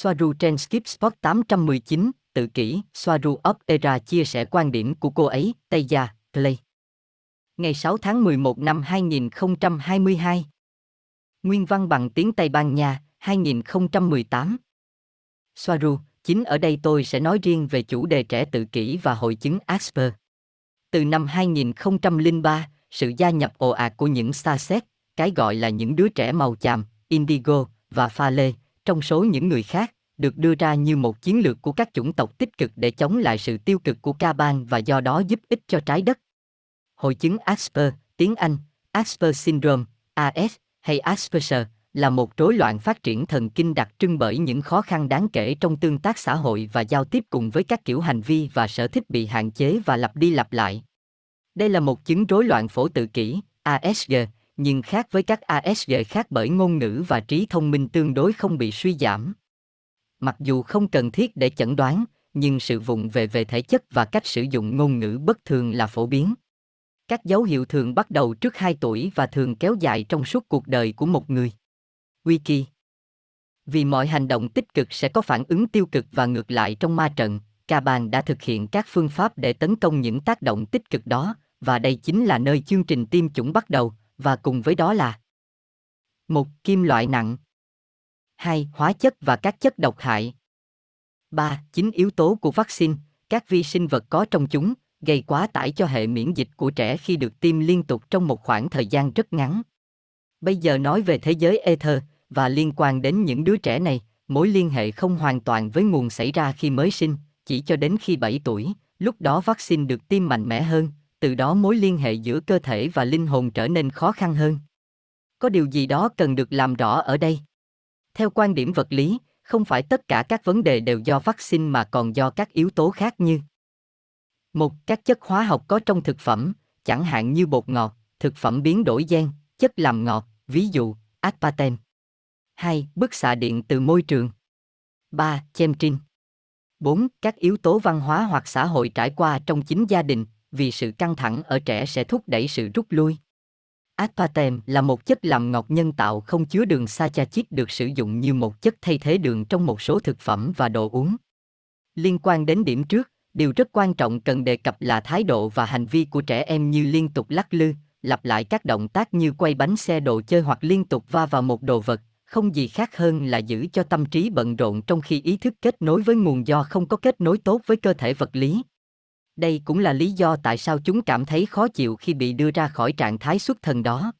Soaru trên Skip Spot 819, tự kỷ, Soaru of Era chia sẻ quan điểm của cô ấy, Tây Gia, Clay. Ngày 6 tháng 11 năm 2022. Nguyên văn bằng tiếng Tây Ban Nha, 2018. Soaru, chính ở đây tôi sẽ nói riêng về chủ đề trẻ tự kỷ và hội chứng Asper. Từ năm 2003, sự gia nhập ồ ạt của những xa xét, cái gọi là những đứa trẻ màu chàm, indigo và pha lê, trong số những người khác, được đưa ra như một chiến lược của các chủng tộc tích cực để chống lại sự tiêu cực của ca bang và do đó giúp ích cho trái đất. Hội chứng Asper, tiếng Anh, Asper Syndrome, AS, hay Asperger, là một rối loạn phát triển thần kinh đặc trưng bởi những khó khăn đáng kể trong tương tác xã hội và giao tiếp cùng với các kiểu hành vi và sở thích bị hạn chế và lặp đi lặp lại. Đây là một chứng rối loạn phổ tự kỷ, ASG, nhưng khác với các ASG khác bởi ngôn ngữ và trí thông minh tương đối không bị suy giảm. Mặc dù không cần thiết để chẩn đoán, nhưng sự vụng về về thể chất và cách sử dụng ngôn ngữ bất thường là phổ biến. Các dấu hiệu thường bắt đầu trước 2 tuổi và thường kéo dài trong suốt cuộc đời của một người. Wiki Vì mọi hành động tích cực sẽ có phản ứng tiêu cực và ngược lại trong ma trận, Ca Bàn đã thực hiện các phương pháp để tấn công những tác động tích cực đó, và đây chính là nơi chương trình tiêm chủng bắt đầu, và cùng với đó là một Kim loại nặng 2. Hóa chất và các chất độc hại 3. Chính yếu tố của vaccine, các vi sinh vật có trong chúng, gây quá tải cho hệ miễn dịch của trẻ khi được tiêm liên tục trong một khoảng thời gian rất ngắn. Bây giờ nói về thế giới ether và liên quan đến những đứa trẻ này, mối liên hệ không hoàn toàn với nguồn xảy ra khi mới sinh, chỉ cho đến khi 7 tuổi, lúc đó vaccine được tiêm mạnh mẽ hơn, từ đó mối liên hệ giữa cơ thể và linh hồn trở nên khó khăn hơn. Có điều gì đó cần được làm rõ ở đây. Theo quan điểm vật lý, không phải tất cả các vấn đề đều do vaccine mà còn do các yếu tố khác như một các chất hóa học có trong thực phẩm chẳng hạn như bột ngọt thực phẩm biến đổi gen chất làm ngọt ví dụ aspartame 2. Bức xạ điện từ môi trường 3. Chemtrin 4. Các yếu tố văn hóa hoặc xã hội trải qua trong chính gia đình, vì sự căng thẳng ở trẻ sẽ thúc đẩy sự rút lui. Aspartame là một chất làm ngọt nhân tạo không chứa đường saccharide được sử dụng như một chất thay thế đường trong một số thực phẩm và đồ uống. Liên quan đến điểm trước, điều rất quan trọng cần đề cập là thái độ và hành vi của trẻ em như liên tục lắc lư, lặp lại các động tác như quay bánh xe đồ chơi hoặc liên tục va vào một đồ vật, không gì khác hơn là giữ cho tâm trí bận rộn trong khi ý thức kết nối với nguồn do không có kết nối tốt với cơ thể vật lý. Đây cũng là lý do tại sao chúng cảm thấy khó chịu khi bị đưa ra khỏi trạng thái xuất thần đó.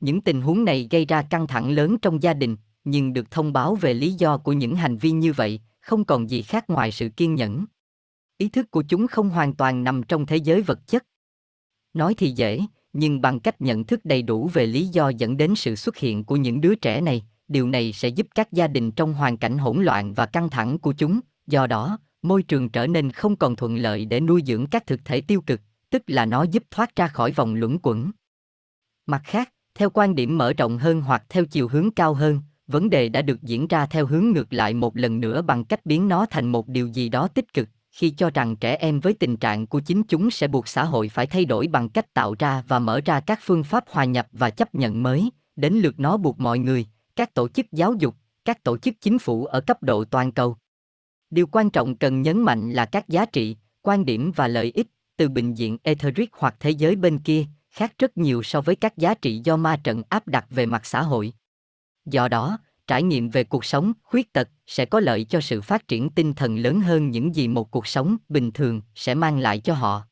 Những tình huống này gây ra căng thẳng lớn trong gia đình, nhưng được thông báo về lý do của những hành vi như vậy, không còn gì khác ngoài sự kiên nhẫn. Ý thức của chúng không hoàn toàn nằm trong thế giới vật chất. Nói thì dễ, nhưng bằng cách nhận thức đầy đủ về lý do dẫn đến sự xuất hiện của những đứa trẻ này, điều này sẽ giúp các gia đình trong hoàn cảnh hỗn loạn và căng thẳng của chúng, do đó, môi trường trở nên không còn thuận lợi để nuôi dưỡng các thực thể tiêu cực, tức là nó giúp thoát ra khỏi vòng luẩn quẩn. Mặt khác, theo quan điểm mở rộng hơn hoặc theo chiều hướng cao hơn, vấn đề đã được diễn ra theo hướng ngược lại một lần nữa bằng cách biến nó thành một điều gì đó tích cực, khi cho rằng trẻ em với tình trạng của chính chúng sẽ buộc xã hội phải thay đổi bằng cách tạo ra và mở ra các phương pháp hòa nhập và chấp nhận mới, đến lượt nó buộc mọi người, các tổ chức giáo dục, các tổ chức chính phủ ở cấp độ toàn cầu. Điều quan trọng cần nhấn mạnh là các giá trị, quan điểm và lợi ích từ bình diện etheric hoặc thế giới bên kia khác rất nhiều so với các giá trị do ma trận áp đặt về mặt xã hội. Do đó, trải nghiệm về cuộc sống khuyết tật sẽ có lợi cho sự phát triển tinh thần lớn hơn những gì một cuộc sống bình thường sẽ mang lại cho họ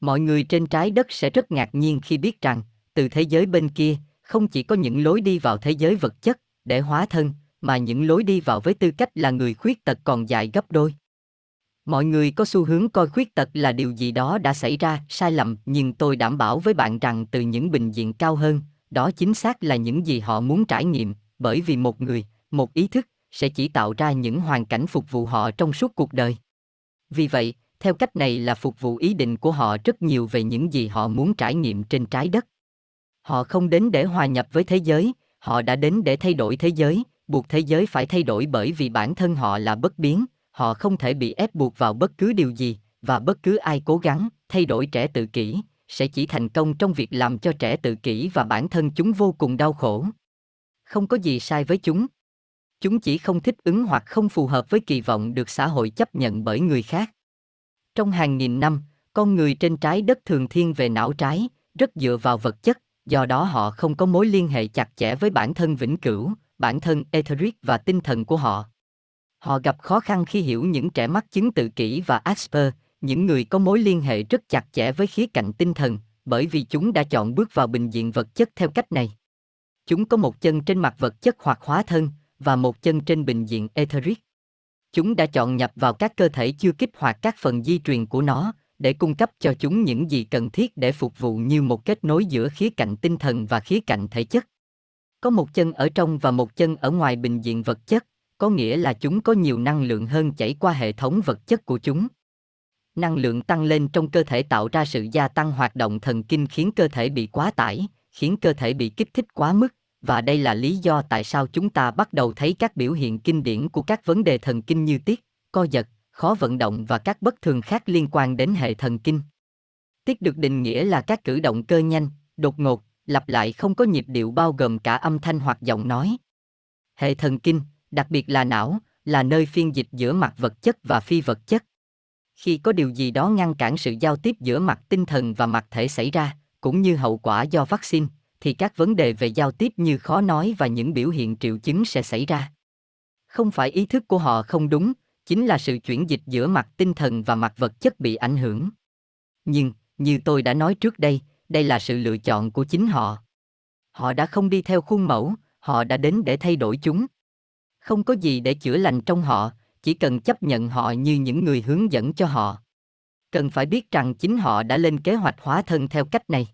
mọi người trên trái đất sẽ rất ngạc nhiên khi biết rằng từ thế giới bên kia không chỉ có những lối đi vào thế giới vật chất để hóa thân mà những lối đi vào với tư cách là người khuyết tật còn dài gấp đôi mọi người có xu hướng coi khuyết tật là điều gì đó đã xảy ra sai lầm nhưng tôi đảm bảo với bạn rằng từ những bình diện cao hơn đó chính xác là những gì họ muốn trải nghiệm bởi vì một người, một ý thức sẽ chỉ tạo ra những hoàn cảnh phục vụ họ trong suốt cuộc đời. Vì vậy, theo cách này là phục vụ ý định của họ rất nhiều về những gì họ muốn trải nghiệm trên trái đất. Họ không đến để hòa nhập với thế giới, họ đã đến để thay đổi thế giới, buộc thế giới phải thay đổi bởi vì bản thân họ là bất biến, họ không thể bị ép buộc vào bất cứ điều gì, và bất cứ ai cố gắng thay đổi trẻ tự kỷ sẽ chỉ thành công trong việc làm cho trẻ tự kỷ và bản thân chúng vô cùng đau khổ không có gì sai với chúng Chúng chỉ không thích ứng hoặc không phù hợp với kỳ vọng được xã hội chấp nhận bởi người khác. Trong hàng nghìn năm, con người trên trái đất thường thiên về não trái, rất dựa vào vật chất, do đó họ không có mối liên hệ chặt chẽ với bản thân vĩnh cửu, bản thân etheric và tinh thần của họ. Họ gặp khó khăn khi hiểu những trẻ mắc chứng tự kỷ và Asper, những người có mối liên hệ rất chặt chẽ với khía cạnh tinh thần, bởi vì chúng đã chọn bước vào bình diện vật chất theo cách này. Chúng có một chân trên mặt vật chất hoặc hóa thân, và một chân trên bình diện etheric. Chúng đã chọn nhập vào các cơ thể chưa kích hoạt các phần di truyền của nó, để cung cấp cho chúng những gì cần thiết để phục vụ như một kết nối giữa khía cạnh tinh thần và khía cạnh thể chất. Có một chân ở trong và một chân ở ngoài bình diện vật chất, có nghĩa là chúng có nhiều năng lượng hơn chảy qua hệ thống vật chất của chúng. Năng lượng tăng lên trong cơ thể tạo ra sự gia tăng hoạt động thần kinh khiến cơ thể bị quá tải, khiến cơ thể bị kích thích quá mức, và đây là lý do tại sao chúng ta bắt đầu thấy các biểu hiện kinh điển của các vấn đề thần kinh như tiết, co giật, khó vận động và các bất thường khác liên quan đến hệ thần kinh. Tiết được định nghĩa là các cử động cơ nhanh, đột ngột, lặp lại không có nhịp điệu bao gồm cả âm thanh hoặc giọng nói. Hệ thần kinh, đặc biệt là não, là nơi phiên dịch giữa mặt vật chất và phi vật chất. Khi có điều gì đó ngăn cản sự giao tiếp giữa mặt tinh thần và mặt thể xảy ra, cũng như hậu quả do vaccine, thì các vấn đề về giao tiếp như khó nói và những biểu hiện triệu chứng sẽ xảy ra. Không phải ý thức của họ không đúng, chính là sự chuyển dịch giữa mặt tinh thần và mặt vật chất bị ảnh hưởng. Nhưng, như tôi đã nói trước đây, đây là sự lựa chọn của chính họ. Họ đã không đi theo khuôn mẫu, họ đã đến để thay đổi chúng. Không có gì để chữa lành trong họ, chỉ cần chấp nhận họ như những người hướng dẫn cho họ. Cần phải biết rằng chính họ đã lên kế hoạch hóa thân theo cách này.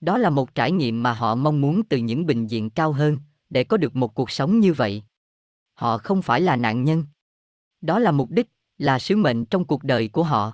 Đó là một trải nghiệm mà họ mong muốn từ những bình diện cao hơn, để có được một cuộc sống như vậy. Họ không phải là nạn nhân. Đó là mục đích, là sứ mệnh trong cuộc đời của họ.